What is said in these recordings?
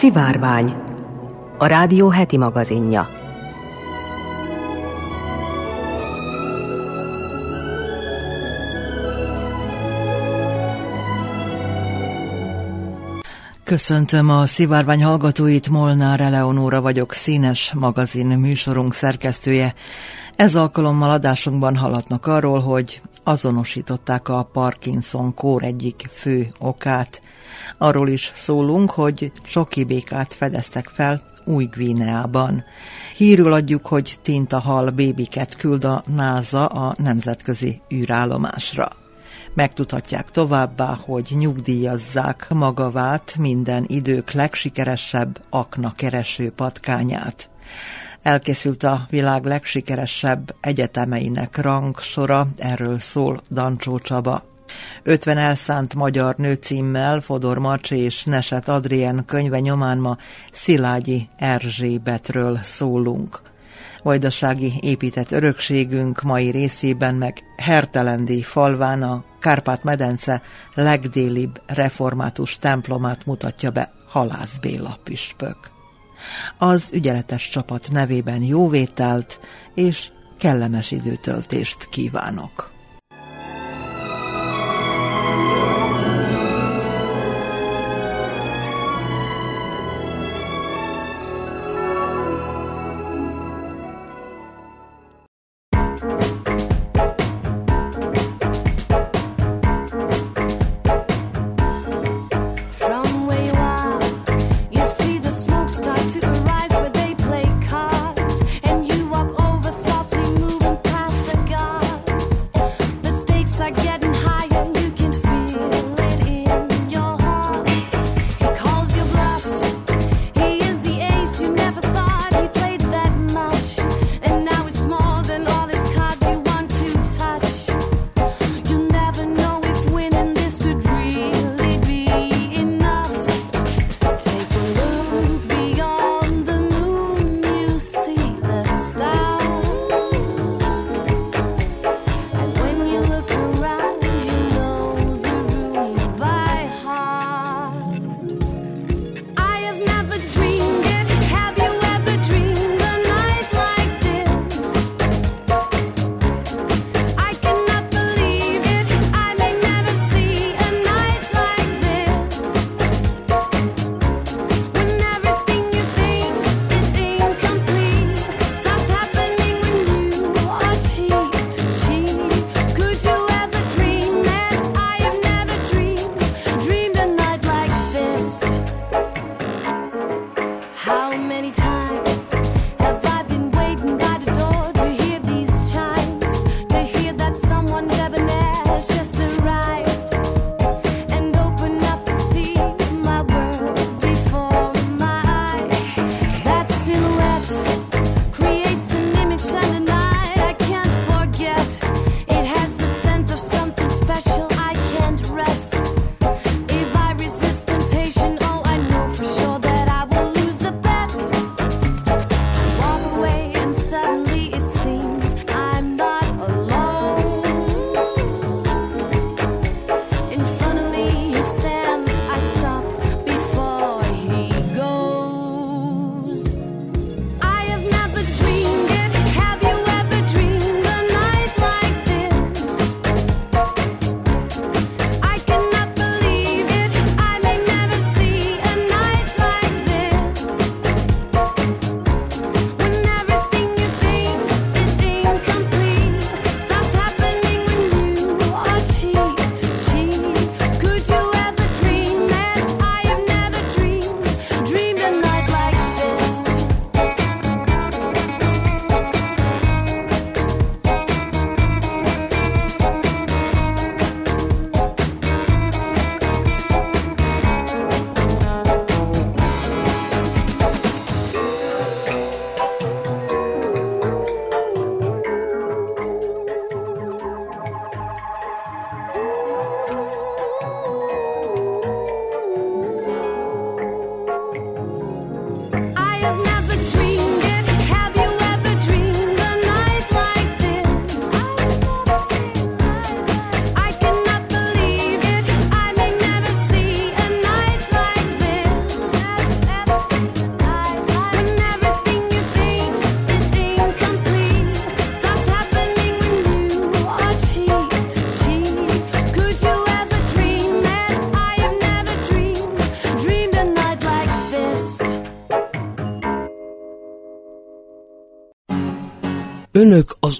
Szivárvány, a rádió heti magazinja. Köszöntöm a szivárvány hallgatóit, Molnár Eleonóra vagyok, színes magazin műsorunk szerkesztője. Ez alkalommal adásunkban hallatnak arról, hogy azonosították a Parkinson kór egyik fő okát. Arról is szólunk, hogy soki békát fedeztek fel új-Gvíneában. Hírül adjuk, hogy tintahal bébiket küld a NASA a nemzetközi űrállomásra. Megtudhatják továbbá, hogy nyugdíjazzák magavát minden idők legsikeresebb akna kereső patkányát. Elkészült a világ legsikeresebb egyetemeinek rangsora, erről szól Dancsó Csaba. 50 elszánt magyar nőcímmel Fodor Marcsi és Neset Adrien könyve nyomán ma Szilágyi Erzsébetről szólunk. Vajdasági épített örökségünk mai részében meg Hertelendi falván a Kárpát-medence legdélibb református templomát mutatja be Halász Béla püspök. Az ügyeletes csapat nevében jóvételt és kellemes időtöltést kívánok!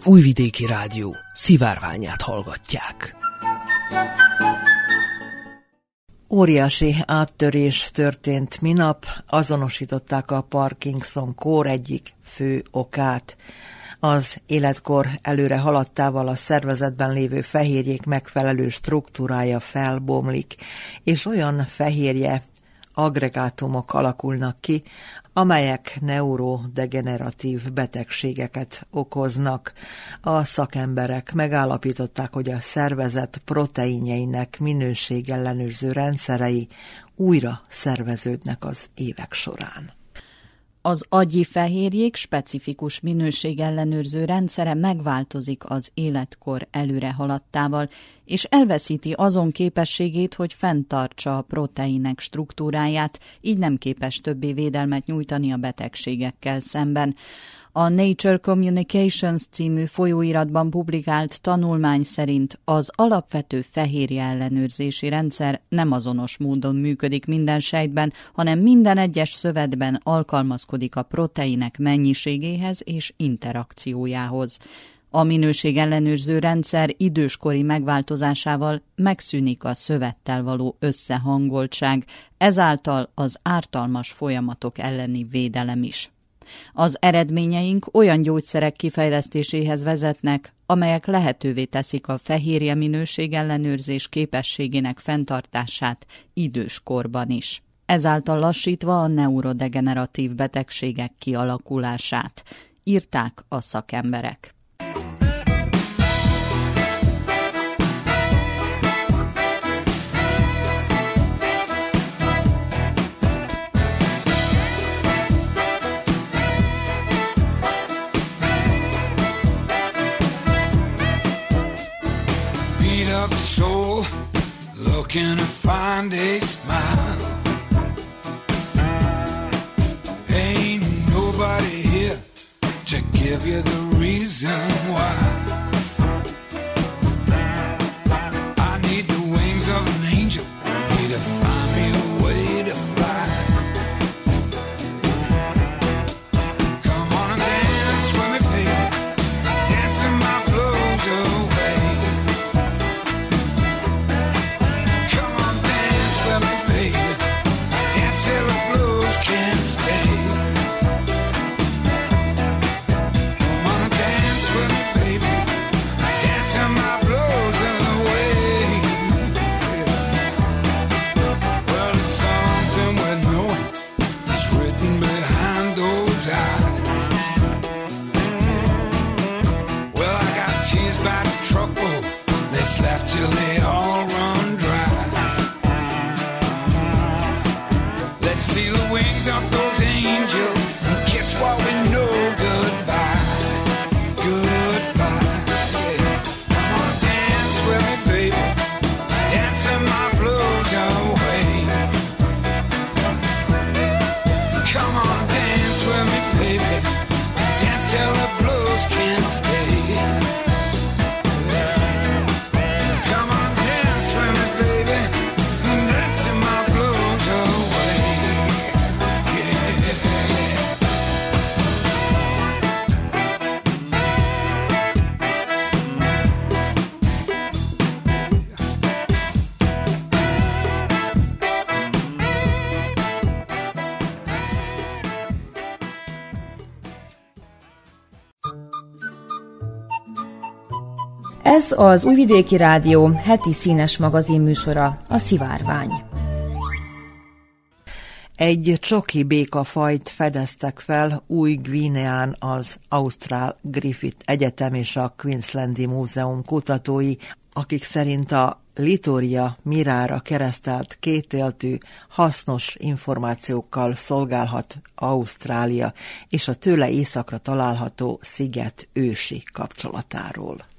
Újvidéki Rádió szivárványát hallgatják. Óriási áttörés történt minap, azonosították a Parkinson kór egyik fő okát. Az életkor előre haladtával a szervezetben lévő fehérjék megfelelő struktúrája felbomlik, és olyan fehérje agregátumok alakulnak ki, amelyek neurodegeneratív betegségeket okoznak. A szakemberek megállapították, hogy a szervezet proteinjeinek minőségellenőrző rendszerei újra szerveződnek az évek során. Az agyi fehérjék specifikus minőségellenőrző rendszere megváltozik az életkor előre haladtával, és elveszíti azon képességét, hogy fenntartsa a proteinek struktúráját, így nem képes többé védelmet nyújtani a betegségekkel szemben. A Nature Communications című folyóiratban publikált tanulmány szerint az alapvető fehérje ellenőrzési rendszer nem azonos módon működik minden sejtben, hanem minden egyes szövetben alkalmazkodik a proteinek mennyiségéhez és interakciójához. A minőség ellenőrző rendszer időskori megváltozásával megszűnik a szövettel való összehangoltság, ezáltal az ártalmas folyamatok elleni védelem is. Az eredményeink olyan gyógyszerek kifejlesztéséhez vezetnek, amelyek lehetővé teszik a fehérje minőség ellenőrzés képességének fenntartását időskorban is. Ezáltal lassítva a neurodegeneratív betegségek kialakulását, írták a szakemberek. Looking to find a smile. Ain't nobody here to give you the reason why. Ez az Újvidéki Rádió heti színes magazin műsora, a Szivárvány. Egy csoki békafajt fedeztek fel új Guineán az Ausztrál Griffith Egyetem és a Queenslandi Múzeum kutatói, akik szerint a Litória mirára keresztelt kétéltű, hasznos információkkal szolgálhat Ausztrália és a tőle északra található sziget ősi kapcsolatáról.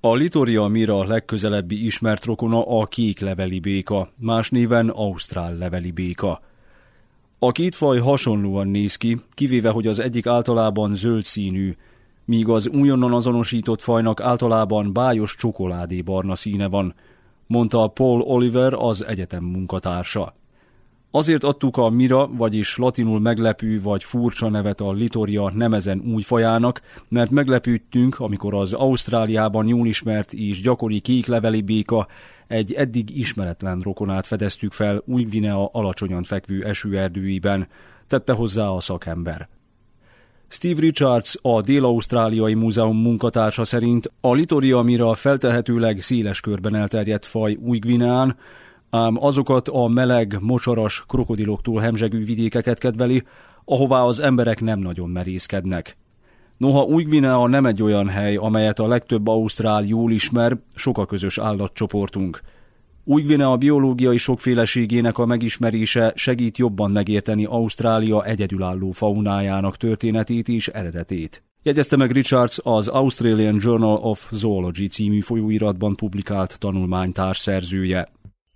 A Litoria Mira legközelebbi ismert rokona a kék leveli béka, más néven ausztrál leveli béka. A két faj hasonlóan néz ki, kivéve hogy az egyik általában zöld színű, míg az újonnan azonosított fajnak általában bájos csokoládé barna színe van, mondta Paul Oliver, az egyetem munkatársa. Azért adtuk a Mira, vagyis latinul meglepő vagy furcsa nevet a Litoria nemezen új mert meglepődtünk, amikor az Ausztráliában jól ismert és gyakori kékleveli béka egy eddig ismeretlen rokonát fedeztük fel Új-Guinea alacsonyan fekvő esőerdőiben, tette hozzá a szakember. Steve Richards, a Dél-Ausztráliai Múzeum munkatársa szerint a Litoria Mira feltehetőleg széles körben elterjedt faj Új-Guineán, ám azokat a meleg, mocsaras krokodiloktól hemzsegő vidékeket kedveli, ahová az emberek nem nagyon merészkednek. Noha új Guinea nem egy olyan hely, amelyet a legtöbb ausztrál jól ismer, sok a közös állatcsoportunk. új Guinea biológiai sokféleségének a megismerése segít jobban megérteni Ausztrália egyedülálló faunájának történetét és eredetét. Jegyezte meg Richards az Australian Journal of Zoology című folyóiratban publikált tanulmány társszerzője.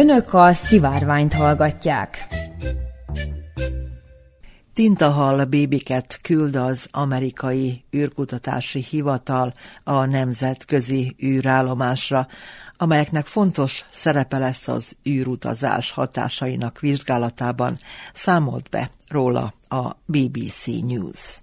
Önök a szivárványt hallgatják. Tintahal bébiket küld az amerikai űrkutatási hivatal a nemzetközi űrállomásra, amelyeknek fontos szerepe lesz az űrutazás hatásainak vizsgálatában, számolt be róla a BBC News.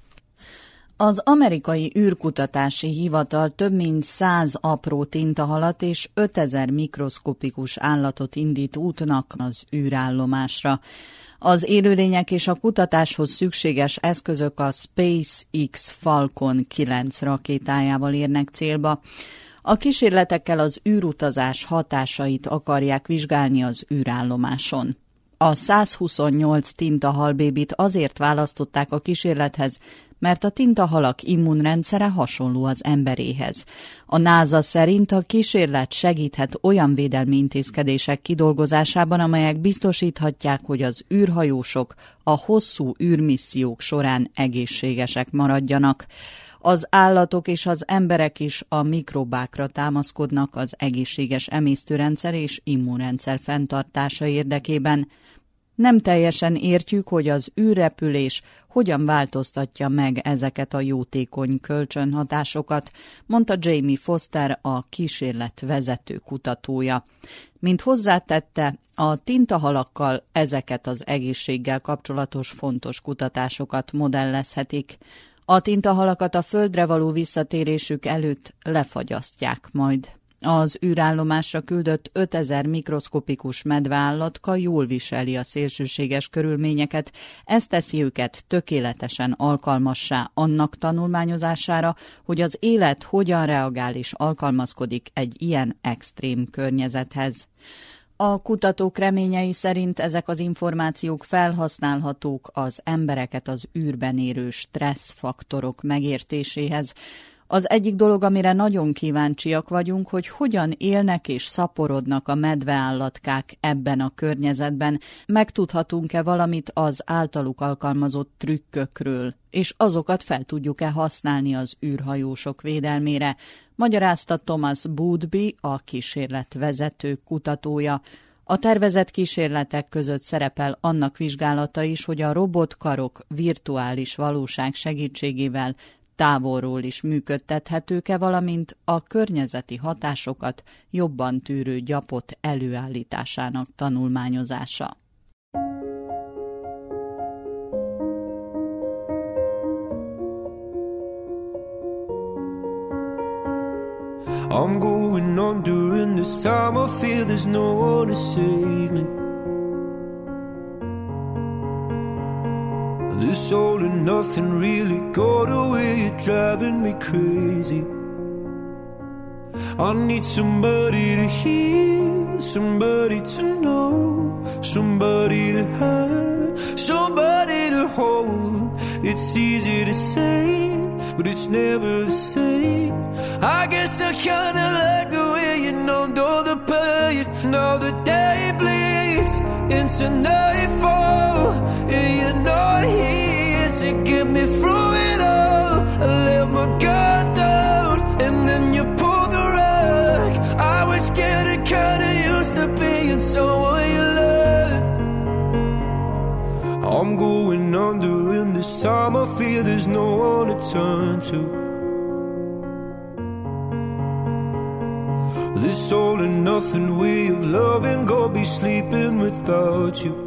Az amerikai űrkutatási hivatal több mint száz apró tintahalat és 5000 mikroszkopikus állatot indít útnak az űrállomásra. Az élőlények és a kutatáshoz szükséges eszközök a SpaceX Falcon 9 rakétájával érnek célba. A kísérletekkel az űrutazás hatásait akarják vizsgálni az űrállomáson. A 128 tintahalbébit azért választották a kísérlethez, mert a tintahalak immunrendszere hasonló az emberéhez. A NASA szerint a kísérlet segíthet olyan védelmi intézkedések kidolgozásában, amelyek biztosíthatják, hogy az űrhajósok a hosszú űrmissziók során egészségesek maradjanak. Az állatok és az emberek is a mikrobákra támaszkodnak az egészséges emésztőrendszer és immunrendszer fenntartása érdekében. Nem teljesen értjük, hogy az űrrepülés hogyan változtatja meg ezeket a jótékony kölcsönhatásokat, mondta Jamie Foster, a kísérlet vezető kutatója. Mint hozzátette, a tintahalakkal ezeket az egészséggel kapcsolatos fontos kutatásokat modellezhetik. A tintahalakat a földre való visszatérésük előtt lefagyasztják majd. Az űrállomásra küldött 5000 mikroszkopikus medveállatka jól viseli a szélsőséges körülményeket, ez teszi őket tökéletesen alkalmassá annak tanulmányozására, hogy az élet hogyan reagál és alkalmazkodik egy ilyen extrém környezethez. A kutatók reményei szerint ezek az információk felhasználhatók az embereket az űrben érő stresszfaktorok megértéséhez, az egyik dolog, amire nagyon kíváncsiak vagyunk, hogy hogyan élnek és szaporodnak a medveállatkák ebben a környezetben, megtudhatunk-e valamit az általuk alkalmazott trükkökről, és azokat fel tudjuk-e használni az űrhajósok védelmére, magyarázta Thomas Boodby, a kísérlet vezető kutatója. A tervezett kísérletek között szerepel annak vizsgálata is, hogy a robotkarok virtuális valóság segítségével távolról is működtethetők-e, valamint a környezeti hatásokat jobban tűrő gyapot előállításának tanulmányozása. I'm going on during this time. I feel there's no one to save me. This all and nothing really got away, driving me crazy. I need somebody to hear, somebody to know, somebody to have, somebody to hold. It's easy to say, but it's never the same. I guess I kinda like the way you numbed all the pain. Now the day bleeds into nightfall, and here to get me through it all. I let my guard down, and then you pulled the rug. I was getting kinda used to being someone you loved. I'm going under, and this time I fear there's no one to turn to. This all and nothing way of loving, go be sleeping without you.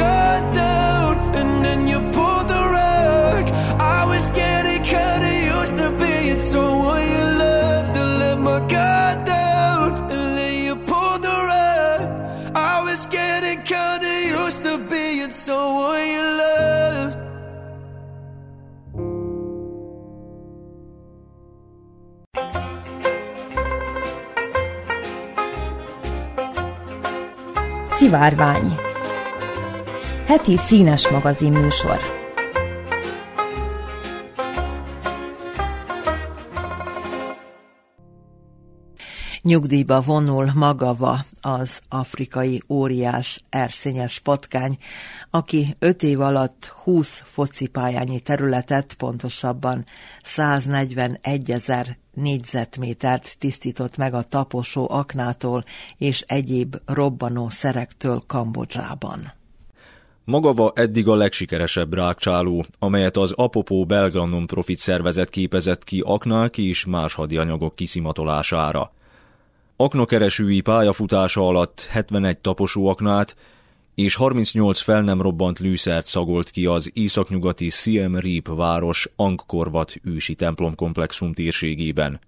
Szivárvány. Heti színes magazin műsor. Nyugdíjba vonul magava az afrikai óriás erszényes patkány, aki öt év alatt 20 focipályányi területet, pontosabban 141 ezer négyzetmétert tisztított meg a taposó aknától és egyéb robbanó szerektől Kambodzsában. Magava eddig a legsikeresebb rákcsáló, amelyet az Apopó belga non-profit szervezet képezett ki aknák és más hadianyagok kiszimatolására. Aknakeresői pályafutása alatt 71 taposóaknát és 38 fel nem robbant lűszert szagolt ki az északnyugati Siem Reap város Angkorvat ősi templomkomplexum térségében.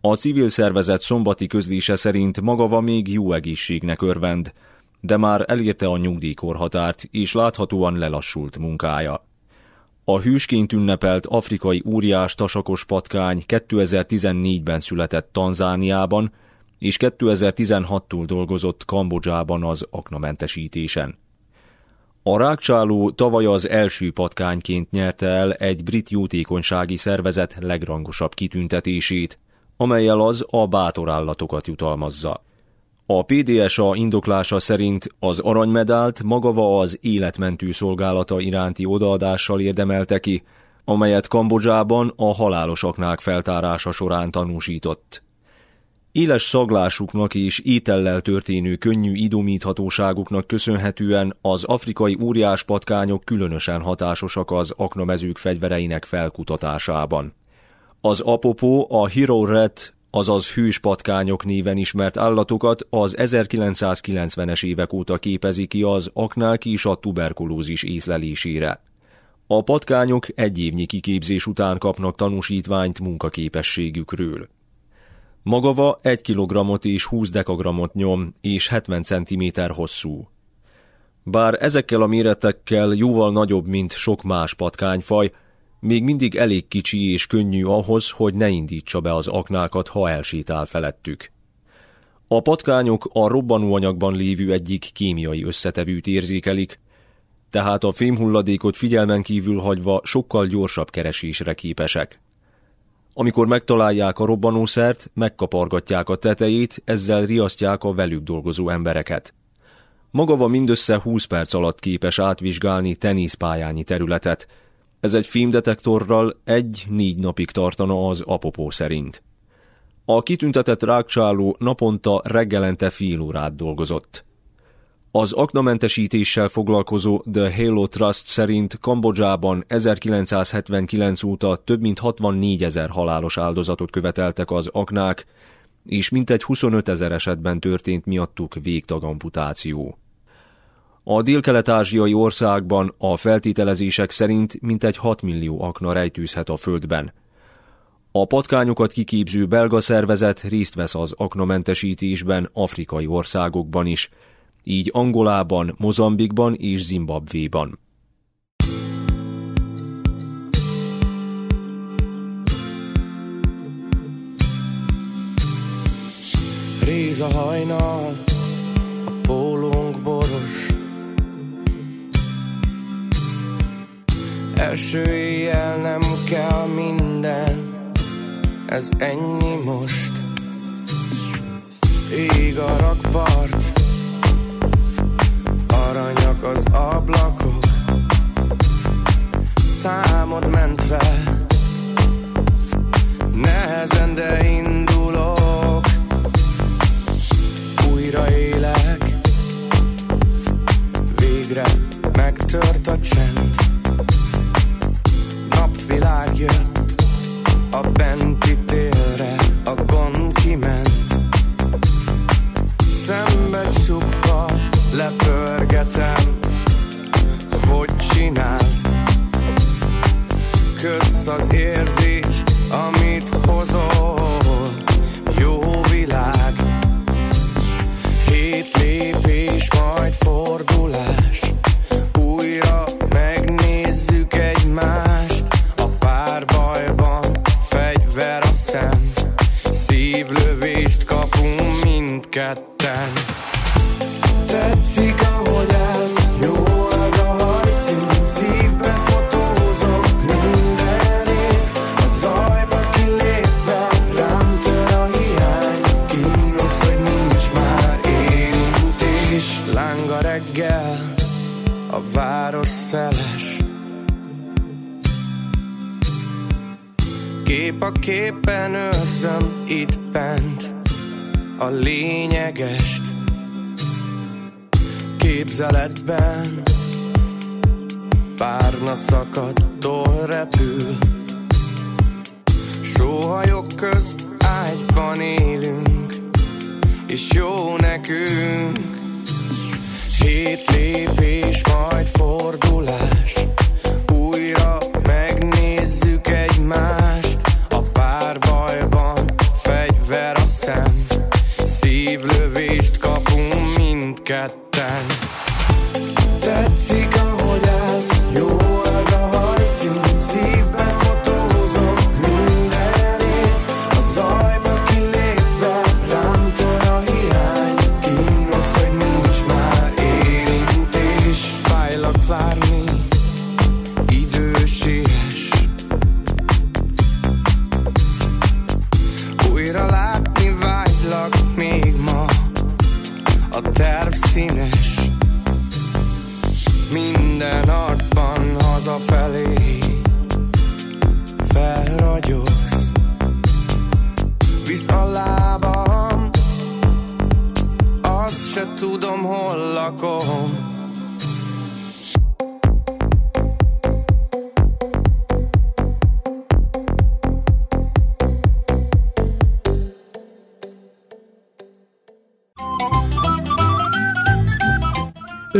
A civil szervezet szombati közlése szerint Magava még jó egészségnek örvend, de már elérte a nyugdíjkorhatárt, és láthatóan lelassult munkája. A hősként ünnepelt afrikai óriás tasakos patkány 2014-ben született Tanzániában, és 2016-tól dolgozott Kambodzsában az aknamentesítésen. A rákcsáló tavaly az első patkányként nyerte el egy brit jótékonysági szervezet legrangosabb kitüntetését, amelyel az a bátor állatokat jutalmazza. A PDSA indoklása szerint az aranymedált magava az életmentő szolgálata iránti odaadással érdemelte ki, amelyet Kambodzsában a halálos aknák feltárása során tanúsított. Éles szaglásuknak és étellel történő könnyű idomíthatóságuknak köszönhetően az afrikai óriáspatkányok különösen hatásosak az aknamezők fegyvereinek felkutatásában. Az apopó a Hero Red, azaz hőspatkányok néven ismert állatokat az 1990-es évek óta képezi ki az aknák és a tuberkulózis észlelésére. A patkányok egy évnyi kiképzés után kapnak tanúsítványt munkaképességükről. Magava 1 kg és 20 dekagrammot nyom, és 70 cm hosszú. Bár ezekkel a méretekkel jóval nagyobb, mint sok más patkányfaj, még mindig elég kicsi és könnyű ahhoz, hogy ne indítsa be az aknákat, ha elsétál felettük. A patkányok a robbanóanyagban lévő egyik kémiai összetevőt érzékelik, tehát a fémhulladékot figyelmen kívül hagyva sokkal gyorsabb keresésre képesek. Amikor megtalálják a robbanószert, megkapargatják a tetejét, ezzel riasztják a velük dolgozó embereket. Magava mindössze 20 perc alatt képes átvizsgálni teniszpályányi területet. Ez egy fémdetektorral egy-négy napig tartana az apopó szerint. A kitüntetett rákcsáló naponta reggelente fél órát dolgozott. Az aknamentesítéssel foglalkozó The Halo Trust szerint Kambodzsában 1979 óta több mint 64 ezer halálos áldozatot követeltek az aknák, és mintegy 25 ezer esetben történt miattuk végtagamputáció. A dél-kelet-ázsiai országban a feltételezések szerint mintegy 6 millió akna rejtőzhet a földben. A patkányokat kiképző belga szervezet részt vesz az aknamentesítésben afrikai országokban is, így Angolában, Mozambikban és Zimbabvéban. Réz a hajnal, a pólónk boros Első éjjel nem kell minden Ez ennyi most Ég a rakpart aranyak az ablakok. Számod mentve. Nehezen, de indulok. Újra élek. Végre megtört a csend. Napvilág jött A benti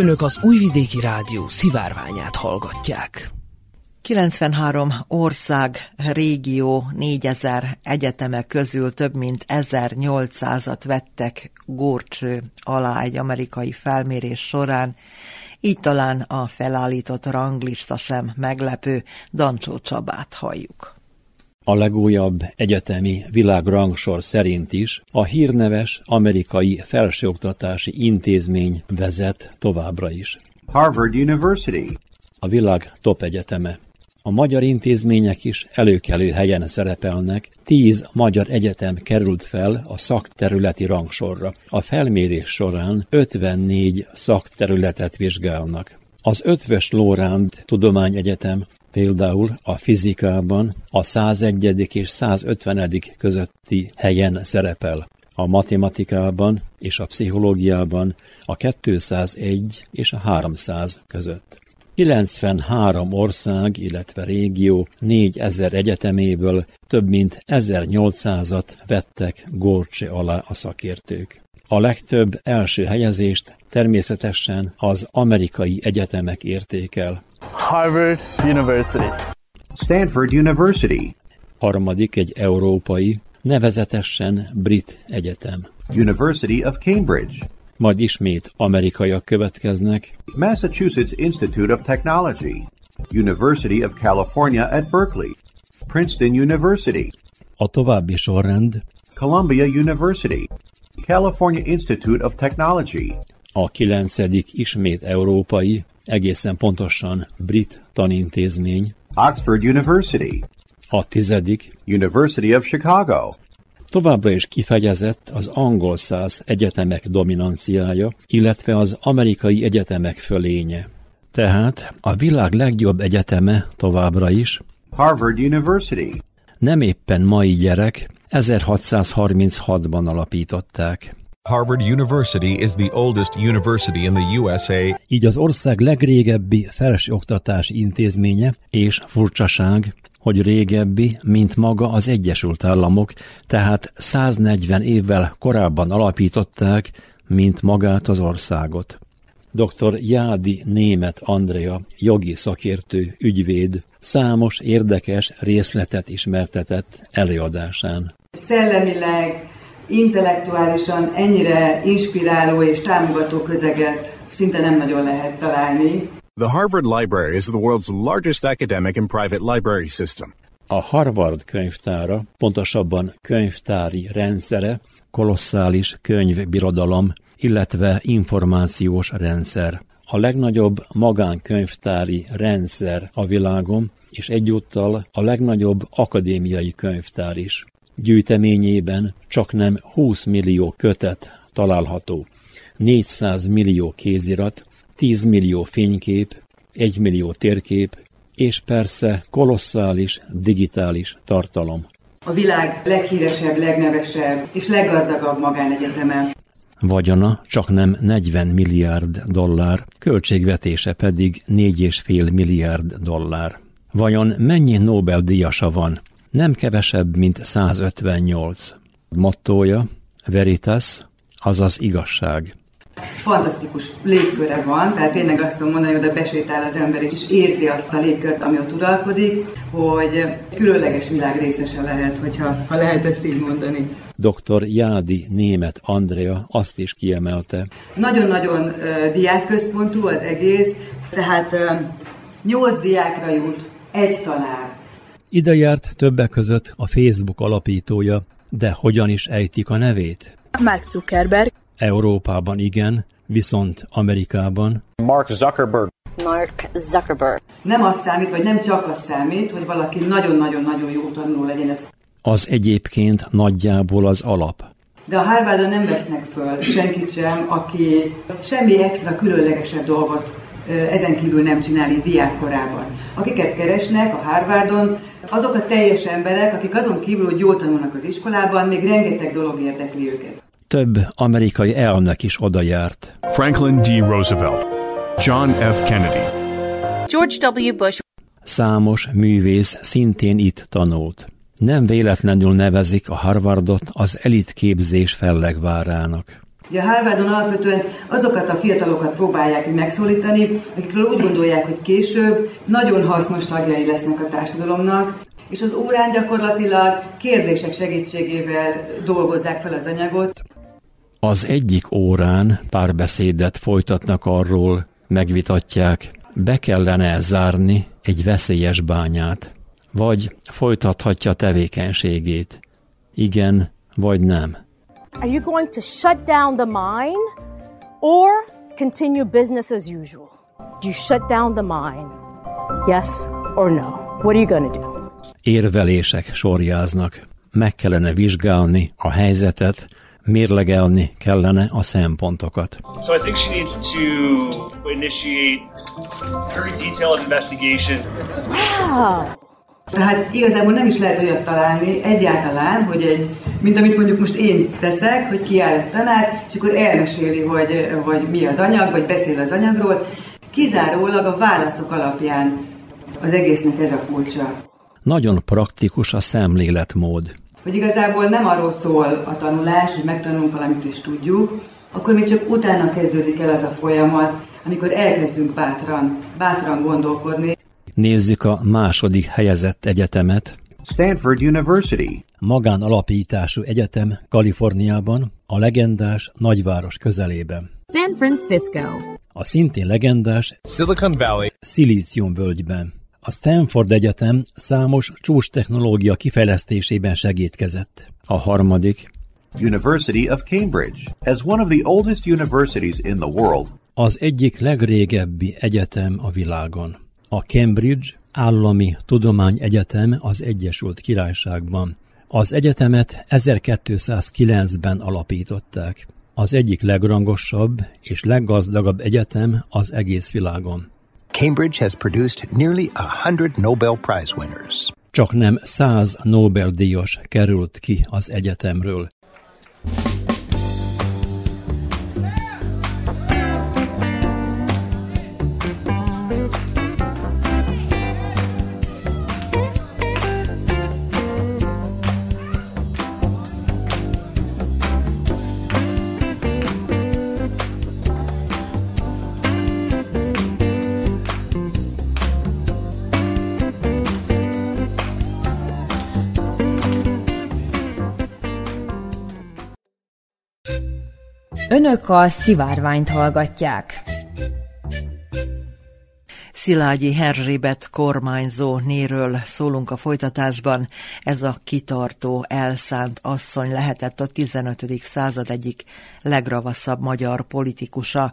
Önök az Újvidéki Rádió szivárványát hallgatják. 93 ország, régió, 4000 egyetemek közül több mint 1800-at vettek górcső alá egy amerikai felmérés során, így talán a felállított ranglista sem meglepő, Dancsó Csabát halljuk. A legújabb egyetemi világrangsor szerint is a hírneves amerikai felsőoktatási intézmény vezet továbbra is. Harvard University. A világ top egyeteme. A magyar intézmények is előkelő helyen szerepelnek, tíz magyar egyetem került fel a szakterületi rangsorra. A felmérés során 54 szakterületet vizsgálnak. Az Ötvös Lóránd Tudományegyetem például a fizikában a 101. és 150. közötti helyen szerepel, a matematikában és a pszichológiában a 201 és a 300 között. 93 ország, illetve régió 4000 egyeteméből több mint 1800-at vettek górcse alá a szakértők. A legtöbb első helyezést természetesen az amerikai egyetemek értékel. Harvard University. Stanford University. Harmadik egy európai, nevezetesen brit egyetem. University of Cambridge. Majd ismét amerikaiak következnek. Massachusetts Institute of Technology. University of California at Berkeley. Princeton University. A további sorrend Columbia University. California Institute of Technology. a kilencedik ismét európai, egészen pontosan brit tanintézmény, Oxford University. a tizedik, University of Chicago. továbbra is kifegyezett az angol száz egyetemek dominanciája, illetve az amerikai egyetemek fölénye. Tehát a világ legjobb egyeteme továbbra is Harvard University. nem éppen mai gyerek, 1636-ban alapították. Harvard University is the oldest university in the USA. Így az ország legrégebbi felsőoktatási intézménye, és furcsaság, hogy régebbi, mint maga az Egyesült Államok, tehát 140 évvel korábban alapították, mint magát az országot. Dr. Jádi Német Andrea, jogi szakértő, ügyvéd, számos érdekes részletet ismertetett előadásán. Szellemileg, intellektuálisan ennyire inspiráló és támogató közeget szinte nem nagyon lehet találni. The Harvard Library is the world's largest academic and private library system. A Harvard könyvtára, pontosabban könyvtári rendszere, kolosszális könyvbirodalom, illetve információs rendszer. A legnagyobb magánkönyvtári rendszer a világon, és egyúttal a legnagyobb akadémiai könyvtár is. Gyűjteményében csak nem 20 millió kötet található, 400 millió kézirat, 10 millió fénykép, 1 millió térkép, és persze kolosszális digitális tartalom. A világ leghíresebb, legnevesebb és leggazdagabb magánegyeteme. Vagyona csak nem 40 milliárd dollár, költségvetése pedig 4,5 milliárd dollár. Vajon mennyi Nobel-díjasa van? Nem kevesebb, mint 158. Mottója Veritas, azaz igazság. Fantasztikus légköre van, tehát tényleg azt tudom mondani, hogy oda besétál az ember, és érzi azt a légkört, ami ott uralkodik, hogy különleges világ részese lehet, hogyha ha lehet ezt így mondani. Dr. Jádi Német Andrea azt is kiemelte. Nagyon-nagyon uh, diákközpontú az egész, tehát uh, nyolc diákra jut egy tanár. Ide járt többek között a Facebook alapítója, de hogyan is ejtik a nevét? Mark Zuckerberg. Európában igen, viszont Amerikában Mark Zuckerberg. Mark Zuckerberg. Nem az számít, vagy nem csak az számít, hogy valaki nagyon-nagyon-nagyon jó tanuló legyen. Ez. az egyébként nagyjából az alap. De a Harvardon nem vesznek föl senkit sem, aki semmi extra különlegesebb dolgot ezen kívül nem csinál így diákkorában. Akiket keresnek a Harvardon, azok a teljes emberek, akik azon kívül, hogy jól tanulnak az iskolában, még rengeteg dolog érdekli őket. Több amerikai elnök is oda járt. Franklin D. Roosevelt, John F. Kennedy, George W. Bush. Számos művész szintén itt tanult. Nem véletlenül nevezik a Harvardot az elitképzés fellegvárának. Ugye a Harvardon alapvetően azokat a fiatalokat próbálják megszólítani, akikről úgy gondolják, hogy később nagyon hasznos tagjai lesznek a társadalomnak, és az órán gyakorlatilag kérdések segítségével dolgozzák fel az anyagot. Az egyik órán párbeszédet folytatnak arról, megvitatják, be kellene zárni egy veszélyes bányát, vagy folytathatja tevékenységét. Igen, vagy nem. Are you going to shut down the mine or continue business as usual? Do you shut down the mine? Yes or no? What are you going to do? Érvelések sorjáznak. Meg kellene vizsgálni a helyzetet, mérlegelni kellene a szempontokat. So I think she needs to initiate very detailed investigation. Wow! Tehát igazából nem is lehet olyat találni egyáltalán, hogy egy, mint amit mondjuk most én teszek, hogy kiáll egy tanár, és akkor elmeséli, hogy, hogy mi az anyag, vagy beszél az anyagról. Kizárólag a válaszok alapján az egésznek ez a kulcsa. Nagyon praktikus a szemléletmód. Hogy igazából nem arról szól a tanulás, hogy megtanulunk valamit és tudjuk, akkor még csak utána kezdődik el az a folyamat, amikor elkezdünk bátran, bátran gondolkodni. Nézzük a második helyezett egyetemet. Stanford University. Magán alapítású egyetem Kaliforniában, a legendás nagyváros közelében. San Francisco. A szintén legendás Silicon Valley. Szilícium völgyben. A Stanford Egyetem számos csúcs technológia kifejlesztésében segítkezett. A harmadik University of Cambridge. As one of the oldest universities in the world, az egyik legrégebbi egyetem a világon. A Cambridge Állami Tudományegyetem az Egyesült Királyságban. Az egyetemet 1209-ben alapították. Az egyik legrangosabb és leggazdagabb egyetem az egész világon. Cambridge has produced nearly a hundred Nobel Prize winners. Csak nem száz Nobel-díjas került ki az egyetemről. Önök a szivárványt hallgatják. Szilágyi Erzsébet kormányzó néről szólunk a folytatásban. Ez a kitartó, elszánt asszony lehetett a 15. század egyik legravaszabb magyar politikusa.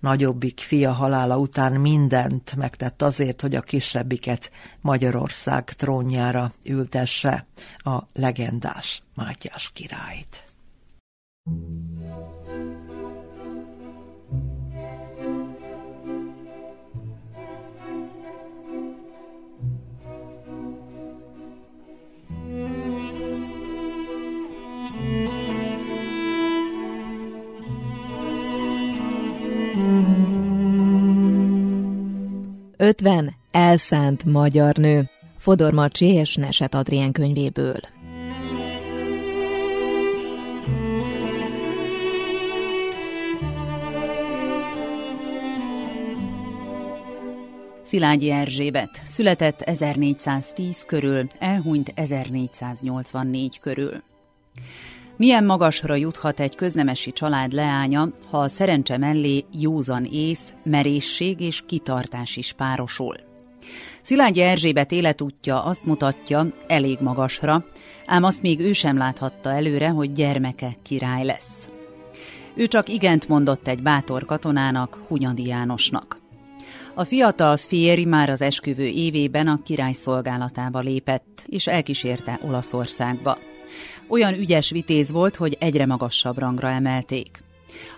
Nagyobbik fia halála után mindent megtett azért, hogy a kisebbiket Magyarország trónjára ültesse a legendás Mátyás királyt. Ötven elszánt magyar nő. Fodor Marcsi és Neset Adrien könyvéből. Szilágyi Erzsébet született 1410 körül, elhunyt 1484 körül. Milyen magasra juthat egy köznemesi család leánya, ha a szerencse mellé józan ész, merészség és kitartás is párosul? Szilágyi Erzsébet életútja azt mutatja, elég magasra, ám azt még ő sem láthatta előre, hogy gyermeke király lesz. Ő csak igent mondott egy bátor katonának, Hunyadi Jánosnak. A fiatal férj már az esküvő évében a király szolgálatába lépett, és elkísérte Olaszországba. Olyan ügyes vitéz volt, hogy egyre magasabb rangra emelték.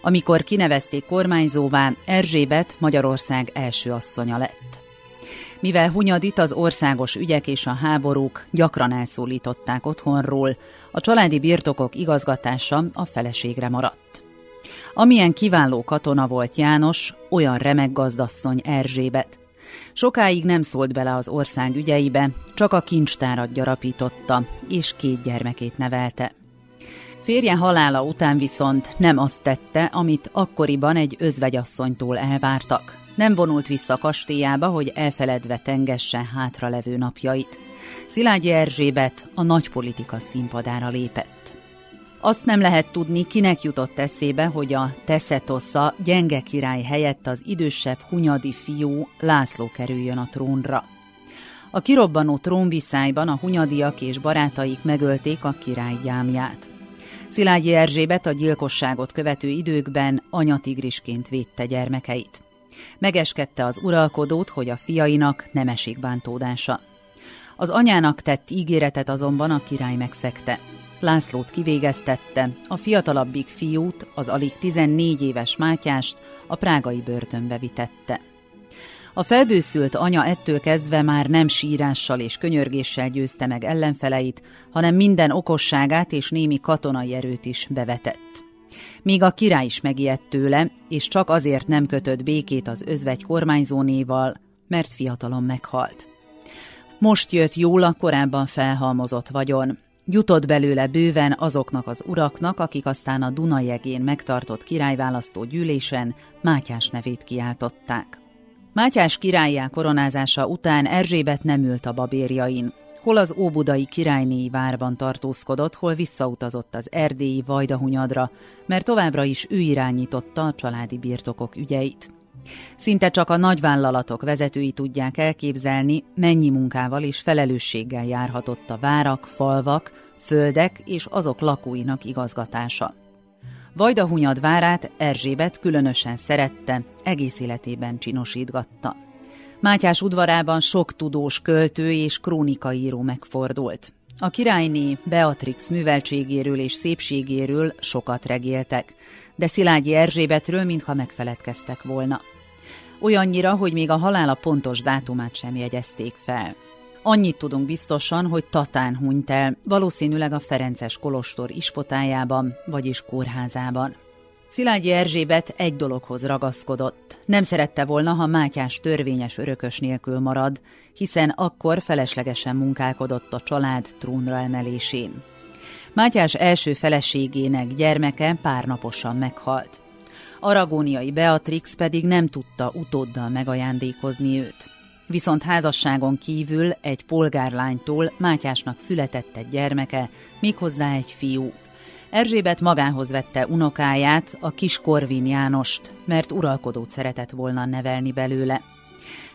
Amikor kinevezték kormányzóvá, Erzsébet Magyarország első asszonya lett. Mivel Hunyadit az országos ügyek és a háborúk gyakran elszólították otthonról, a családi birtokok igazgatása a feleségre maradt. Amilyen kiváló katona volt János, olyan remek gazdasszony Erzsébet. Sokáig nem szólt bele az ország ügyeibe, csak a kincstárat gyarapította, és két gyermekét nevelte. Férje halála után viszont nem azt tette, amit akkoriban egy özvegyasszonytól elvártak. Nem vonult vissza kastélyába, hogy elfeledve tengesse hátralevő napjait. Szilágyi Erzsébet a nagypolitika színpadára lépett. Azt nem lehet tudni, kinek jutott eszébe, hogy a Teszetosza gyenge király helyett az idősebb hunyadi fiú László kerüljön a trónra. A kirobbanó trónviszályban a hunyadiak és barátaik megölték a király gyámját. Szilágyi Erzsébet a gyilkosságot követő időkben anyatigrisként védte gyermekeit. Megeskedte az uralkodót, hogy a fiainak nem esik bántódása. Az anyának tett ígéretet azonban a király megszegte. Lászlót kivégeztette, a fiatalabbik fiút, az alig 14 éves Mátyást a prágai börtönbe vitette. A felbőszült anya ettől kezdve már nem sírással és könyörgéssel győzte meg ellenfeleit, hanem minden okosságát és némi katonai erőt is bevetett. Míg a király is megijedt tőle, és csak azért nem kötött békét az özvegy kormányzónéval, mert fiatalon meghalt. Most jött jól a korábban felhalmozott vagyon. Jutott belőle bőven azoknak az uraknak, akik aztán a Dunajegén megtartott királyválasztó gyűlésen Mátyás nevét kiáltották. Mátyás királyá koronázása után Erzsébet nem ült a babérjain. Hol az óbudai királynéi várban tartózkodott, hol visszautazott az erdélyi Vajdahunyadra, mert továbbra is ő irányította a családi birtokok ügyeit. Szinte csak a nagyvállalatok vezetői tudják elképzelni, mennyi munkával és felelősséggel járhatott a várak, falvak, földek és azok lakóinak igazgatása. Vajdahunyad várát Erzsébet különösen szerette, egész életében csinosítgatta. Mátyás udvarában sok tudós költő és krónikaíró megfordult. A királyné Beatrix műveltségéről és szépségéről sokat regéltek, de Szilágyi Erzsébetről mintha megfeledkeztek volna. Olyannyira, hogy még a halála pontos dátumát sem jegyezték fel. Annyit tudunk biztosan, hogy Tatán hunyt el, valószínűleg a Ferences Kolostor ispotájában, vagyis kórházában. Szilágyi Erzsébet egy dologhoz ragaszkodott. Nem szerette volna, ha Mátyás törvényes örökös nélkül marad, hiszen akkor feleslegesen munkálkodott a család trónra emelésén. Mátyás első feleségének gyermeke pár naposan meghalt. Aragóniai Beatrix pedig nem tudta utóddal megajándékozni őt. Viszont házasságon kívül egy polgárlánytól Mátyásnak született egy gyermeke, méghozzá egy fiú. Erzsébet magához vette unokáját, a kis Korvin Jánost, mert uralkodót szeretett volna nevelni belőle.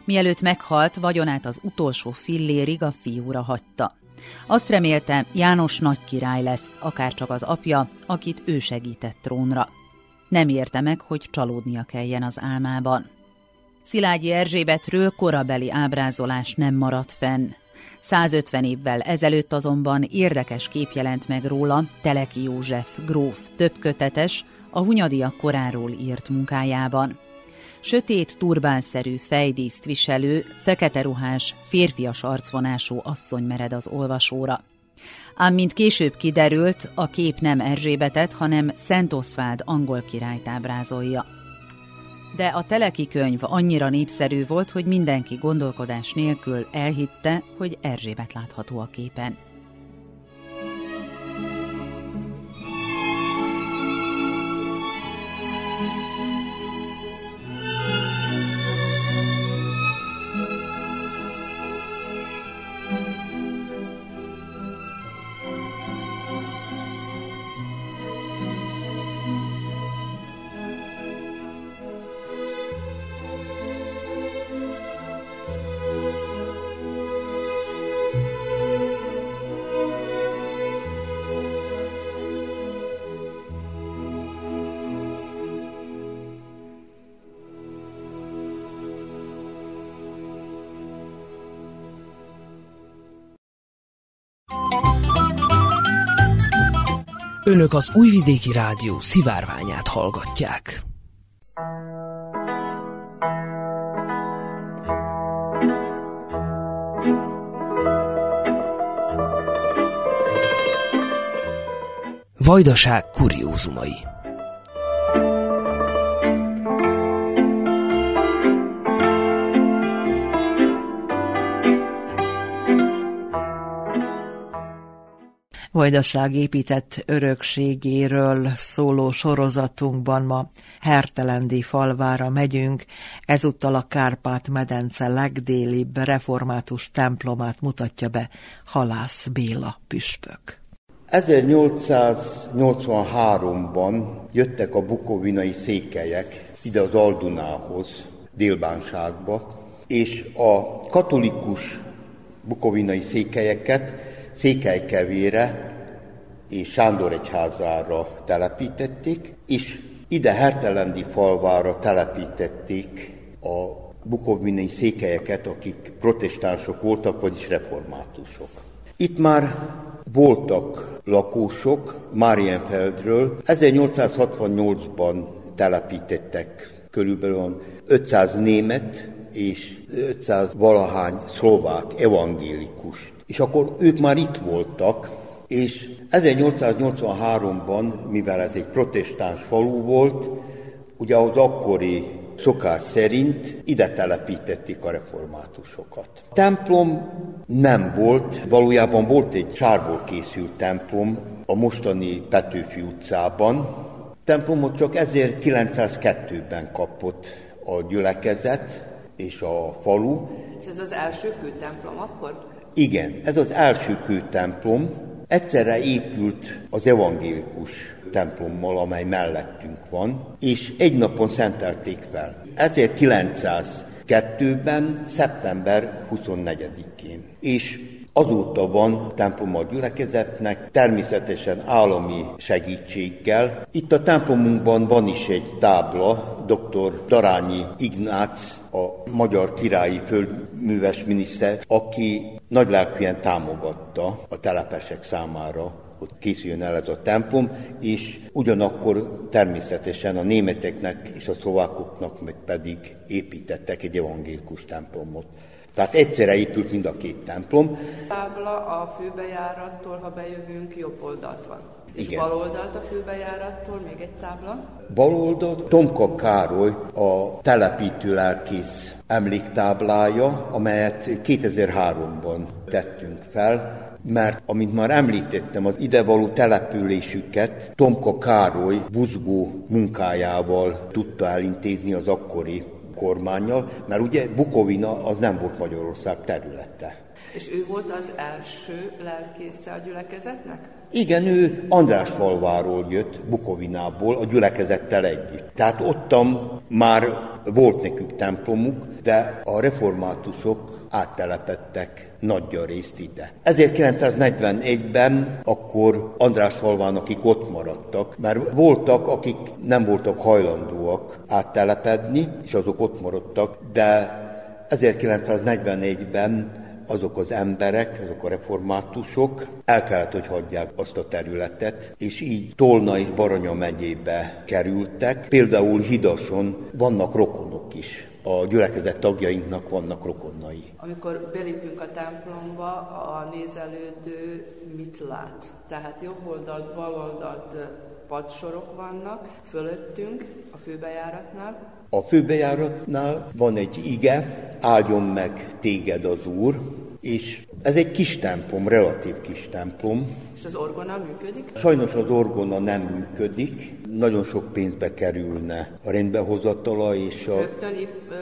Mielőtt meghalt, vagyonát az utolsó fillérig a fiúra hagyta. Azt remélte, János nagy király lesz, akárcsak az apja, akit ő segített trónra. Nem érte meg, hogy csalódnia kelljen az álmában. Szilágyi Erzsébetről korabeli ábrázolás nem maradt fenn. 150 évvel ezelőtt azonban érdekes kép jelent meg róla Teleki József gróf többkötetes, a Hunyadiak koráról írt munkájában. Sötét, turbánszerű fejdíszt viselő, fekete ruhás, férfias arcvonású asszony mered az olvasóra. Ám mint később kiderült, a kép nem Erzsébetet, hanem Szent Oszváld angol királyt ábrázolja de a teleki könyv annyira népszerű volt, hogy mindenki gondolkodás nélkül elhitte, hogy Erzsébet látható a képen. Önök az Újvidéki Rádió szivárványát hallgatják. Vajdaság kuriózumai Vajdaság épített örökségéről szóló sorozatunkban ma Hertelendi falvára megyünk, ezúttal a Kárpát-medence legdélibb református templomát mutatja be Halász Béla püspök. 1883-ban jöttek a bukovinai székelyek ide az Aldunához, Délbánságba, és a katolikus bukovinai székelyeket Székelykevére és Sándor egyházára telepítették, és ide Hertelendi falvára telepítették a bukovinai székelyeket, akik protestánsok voltak, vagyis reformátusok. Itt már voltak lakósok Marienfeldről. 1868-ban telepítettek körülbelül 500 német és 500 valahány szlovák evangélikus. És akkor ők már itt voltak, és 1883-ban, mivel ez egy protestáns falu volt, ugye az akkori szokás szerint ide telepítették a reformátusokat. A templom nem volt, valójában volt egy sárból készült templom a mostani Petőfi utcában. A templomot csak 1902-ben kapott a gyülekezet és a falu. És ez az első kőtemplom akkor? Igen, ez az első kőtemplom. Egyszerre épült az evangélikus templommal, amely mellettünk van, és egy napon szentelték fel. 1902-ben, szeptember 24-én. És Azóta van templom a gyülekezetnek, természetesen állami segítséggel. Itt a templomunkban van is egy tábla, dr. Darányi Ignác, a magyar királyi földműves miniszter, aki nagylelkűen támogatta a telepesek számára hogy készüljön el ez a templom, és ugyanakkor természetesen a németeknek és a szlovákoknak meg pedig építettek egy evangélikus templomot. Tehát egyszerre épült mind a két templom. A tábla a főbejárattól, ha bejövünk, jobb oldalt van. És Igen. bal oldalt a főbejárattól még egy tábla. Bal oldalt Tomka Károly a telepítő lelkész emléktáblája, amelyet 2003-ban tettünk fel, mert, amint már említettem, az idevaló településüket Tomka Károly buzgó munkájával tudta elintézni az akkori kormányjal, mert ugye Bukovina az nem volt Magyarország területe. És ő volt az első lelkésze a gyülekezetnek? Igen, ő András falváról jött, Bukovinából, a gyülekezettel együtt. Tehát ottan már volt nekük templomuk, de a reformátusok áttelepettek nagyja részt ide. 1941-ben akkor András falván, akik ott maradtak, mert voltak, akik nem voltak hajlandóak áttelepedni, és azok ott maradtak, de 1941-ben azok az emberek, azok a reformátusok el kellett, hogy hagyják azt a területet, és így Tolna és Baranya megyébe kerültek. Például Hidason vannak rokonok is. A gyülekezet tagjainknak vannak rokonai. Amikor belépünk a templomba, a nézelődő mit lát? Tehát jobb oldalt, bal oldalt padsorok vannak, fölöttünk, a főbejáratnál. A főbejáratnál van egy ige, áldjon meg téged az Úr, és ez egy kis templom, relatív kis templom. És az orgona működik? Sajnos az orgona nem működik, nagyon sok pénzbe kerülne a rendbehozatala és a... Rögtön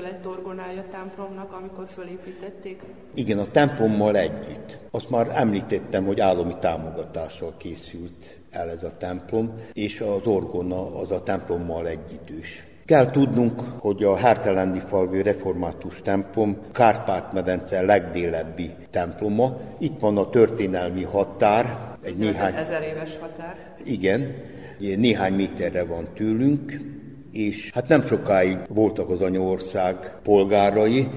lett orgonája a templomnak, amikor fölépítették? Igen, a templommal együtt. Azt már említettem, hogy állami támogatással készült el ez a templom, és az orgona az a templommal egyidős. Kell tudnunk, hogy a Hertelendi falvő református templom Kárpát-medence legdélebbi temploma. Itt van a történelmi határ, egy néhány... Ezer éves határ. Igen, néhány méterre van tőlünk, és hát nem sokáig voltak az anyaország polgárai,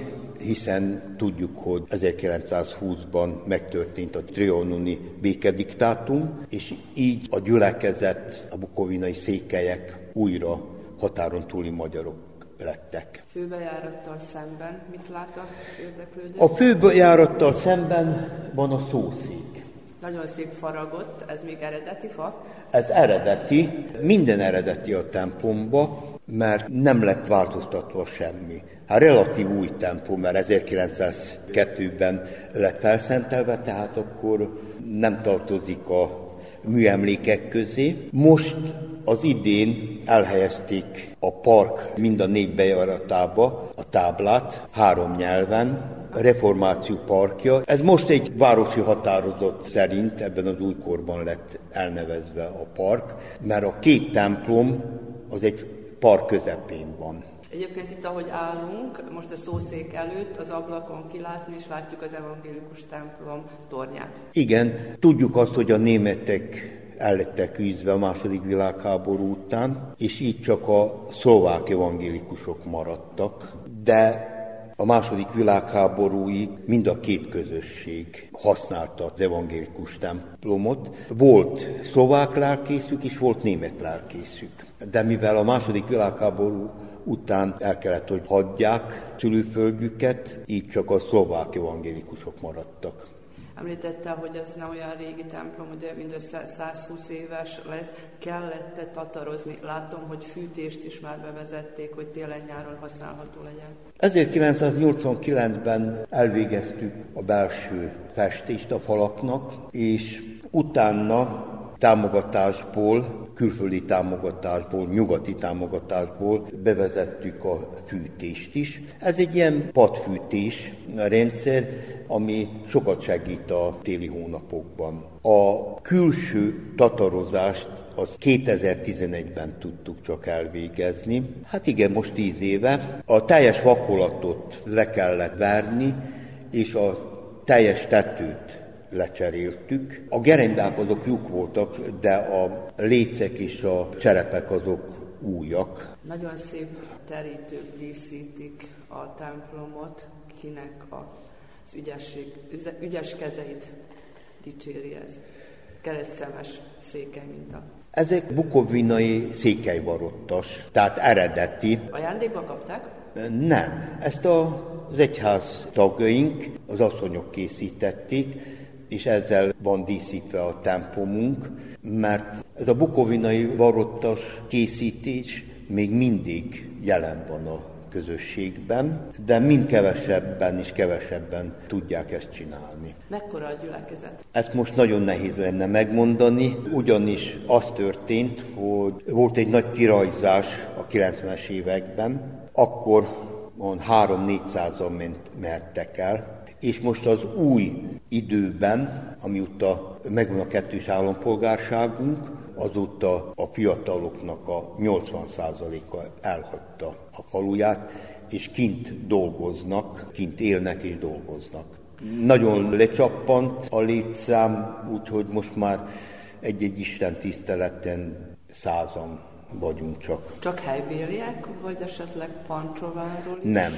hiszen tudjuk, hogy 1920-ban megtörtént a trianoni békediktátum, és így a gyülekezet, a bukovinai székelyek újra határon túli magyarok lettek. Főbejárattal szemben mit lát az érdeklődő? A főbejárattal szemben van a szószék. Nagyon szép faragott, ez még eredeti fa? Ez eredeti, minden eredeti a templomba, mert nem lett változtatva semmi. Hát relatív új templom, mert 1902-ben lett felszentelve, tehát akkor nem tartozik a műemlékek közé. Most az idén elhelyezték a park mind a négy bejaratába a táblát három nyelven, a Reformáció parkja. Ez most egy városi határozat szerint ebben az újkorban lett elnevezve a park, mert a két templom az egy park közepén van. Egyébként itt, ahogy állunk, most a szószék előtt az ablakon kilátni, és látjuk az evangélikus templom tornyát. Igen, tudjuk azt, hogy a németek el lettek űzve a második világháború után, és így csak a szlovák evangélikusok maradtak, de a második világháborúig mind a két közösség használta az evangélikus templomot. Volt szlovák lelkészük és volt német lelkészük. De mivel a második világháború után el kellett, hogy hagyják szülőföldjüket, így csak a szlovák evangélikusok maradtak. Említette, hogy ez nem olyan régi templom, ugye mindössze 120 éves lesz, kellett tatarozni. Látom, hogy fűtést is már bevezették, hogy télen-nyáron használható legyen. 1989-ben elvégeztük a belső festést a falaknak, és utána támogatásból, külföldi támogatásból, nyugati támogatásból bevezettük a fűtést is. Ez egy ilyen padfűtés rendszer, ami sokat segít a téli hónapokban. A külső tatarozást az 2011-ben tudtuk csak elvégezni. Hát igen, most tíz éve. A teljes vakolatot le kellett verni, és a teljes tetőt lecseréltük. A gerendák azok lyuk voltak, de a lécek és a cserepek azok újak. Nagyon szép terítők díszítik a templomot, kinek az ügyesség, ügyes kezeit dicséri ez. Keresztszemes székely minta. Ezek bukovinai székelyvarottas, tehát eredeti. Ajándékba kapták? Nem. Ezt az egyház tagjaink, az asszonyok készítették, és ezzel van díszítve a templomunk, mert ez a bukovinai varottas készítés még mindig jelen van a közösségben, de mind kevesebben és kevesebben tudják ezt csinálni. Mekkora a gyülekezet? Ezt most nagyon nehéz lenne megmondani, ugyanis az történt, hogy volt egy nagy kirajzás a 90-es években, akkor 3-400-an mehettek el, és most az új időben, amióta megvan a kettős állampolgárságunk, azóta a fiataloknak a 80%-a elhagyta a faluját, és kint dolgoznak, kint élnek és dolgoznak. Nagyon lecsappant a létszám, úgyhogy most már egy-egy Isten tiszteleten százan vagyunk csak. Csak helybéliek, vagy esetleg Pancsováról is? Nem,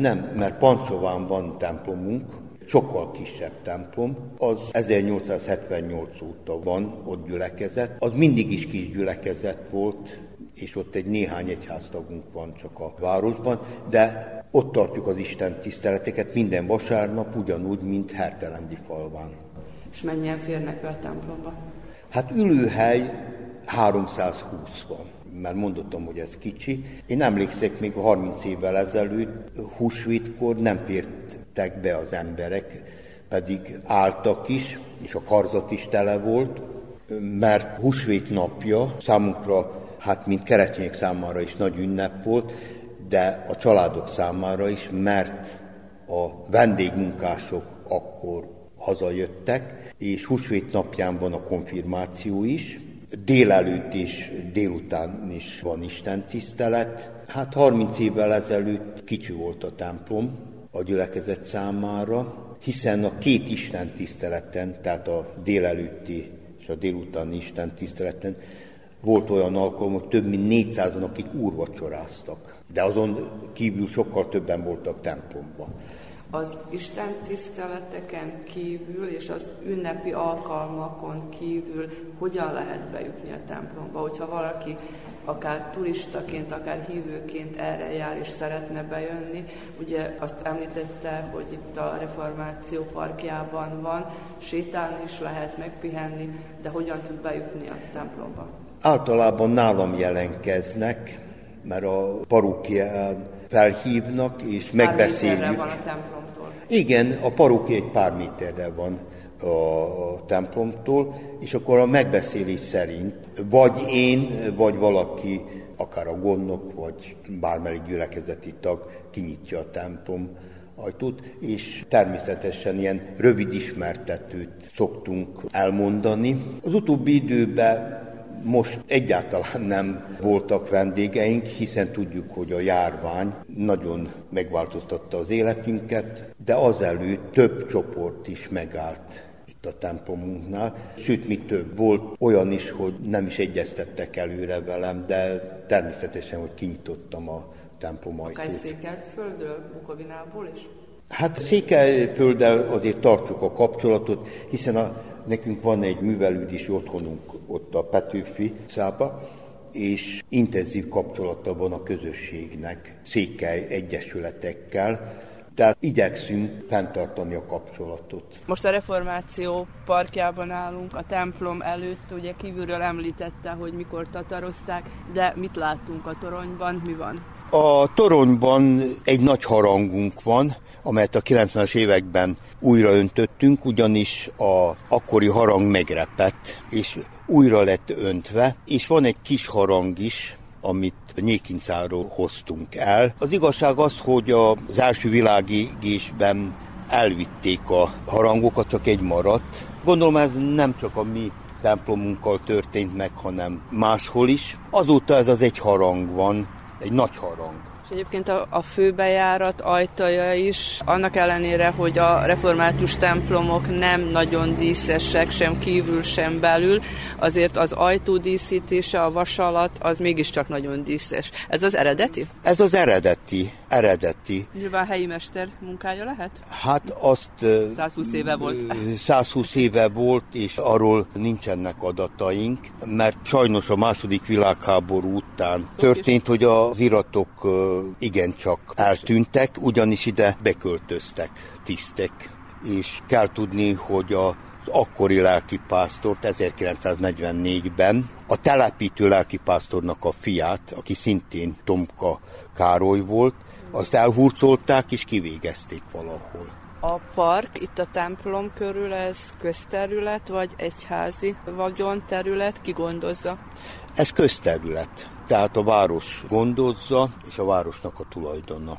nem, mert Pancsován van templomunk, sokkal kisebb templom, az 1878 óta van ott gyülekezet, az mindig is kis gyülekezet volt, és ott egy néhány egyháztagunk van csak a városban, de ott tartjuk az Isten tiszteleteket minden vasárnap, ugyanúgy, mint Hertelendi falván. És mennyien férnek be a templomba? Hát ülőhely 320 van mert mondottam, hogy ez kicsi. Én emlékszek még 30 évvel ezelőtt, húsvétkor nem fértek be az emberek, pedig álltak is, és a karzat is tele volt, mert húsvét napja számunkra, hát mint keresztények számára is nagy ünnep volt, de a családok számára is, mert a vendégmunkások akkor hazajöttek, és húsvét napján van a konfirmáció is, Délelőtt is, délután is van Isten tisztelet. Hát 30 évvel ezelőtt kicsi volt a templom a gyülekezet számára, hiszen a két Isten tiszteleten, tehát a délelőtti és a délutáni Isten tiszteleten volt olyan alkalom, hogy több mint 400-an, akik úrvacsoráztak. De azon kívül sokkal többen voltak templomban az Isten tiszteleteken kívül és az ünnepi alkalmakon kívül hogyan lehet bejutni a templomba, hogyha valaki akár turistaként, akár hívőként erre jár és szeretne bejönni. Ugye azt említette, hogy itt a Reformáció parkjában van, sétálni is lehet, megpihenni, de hogyan tud bejutni a templomba? Általában nálam jelentkeznek, mert a parókián felhívnak és pár megbeszéljük. van a templomtól. Igen, a parókia egy pár méterre van a templomtól, és akkor a megbeszélés szerint vagy én, vagy valaki, akár a gondnok, vagy bármelyik gyülekezeti tag kinyitja a templom ajtót, és természetesen ilyen rövid ismertetőt szoktunk elmondani. Az utóbbi időben most egyáltalán nem voltak vendégeink, hiszen tudjuk, hogy a járvány nagyon megváltoztatta az életünket, de azelőtt több csoport is megállt itt a templomunknál. Sőt, mi több, volt olyan is, hogy nem is egyeztettek előre velem, de természetesen, hogy kinyitottam a templom ajtót. Akár Székelyföldről, Bukovinából is? Hát Székelyfölddel azért tartjuk a kapcsolatot, hiszen a, nekünk van egy művelődési otthonunk ott a Petőfi szába, és intenzív kapcsolata van a közösségnek, székely egyesületekkel, tehát igyekszünk fenntartani a kapcsolatot. Most a reformáció parkjában állunk, a templom előtt, ugye kívülről említette, hogy mikor tatarozták, de mit láttunk a toronyban, mi van? A toronyban egy nagy harangunk van, amelyet a 90-es években újra öntöttünk, ugyanis a akkori harang megrepett, és újra lett öntve, és van egy kis harang is, amit Nyékincáról hoztunk el. Az igazság az, hogy az első világégésben elvitték a harangokat, csak egy maradt. Gondolom ez nem csak a mi templomunkkal történt meg, hanem máshol is. Azóta ez az egy harang van, egy nagy harang. És egyébként a, a főbejárat ajtaja is, annak ellenére, hogy a református templomok nem nagyon díszesek, sem kívül, sem belül, azért az ajtó díszítése, a vas alatt, az mégiscsak nagyon díszes. Ez az eredeti? Ez az eredeti, eredeti. Nyilván helyi mester munkája lehet? Hát azt... 120 éve volt. 120 éve volt, és arról nincsenek adataink, mert sajnos a második világháború után történt, hogy az iratok igencsak eltűntek, ugyanis ide beköltöztek tisztek, és kell tudni, hogy a az akkori lelkipásztort 1944-ben a telepítő lelkipásztornak a fiát, aki szintén Tomka Károly volt, azt elhurcolták és kivégezték valahol. A park itt a templom körül, ez közterület, vagy egyházi vagyon terület, ki gondozza? Ez közterület, tehát a város gondozza, és a városnak a tulajdona.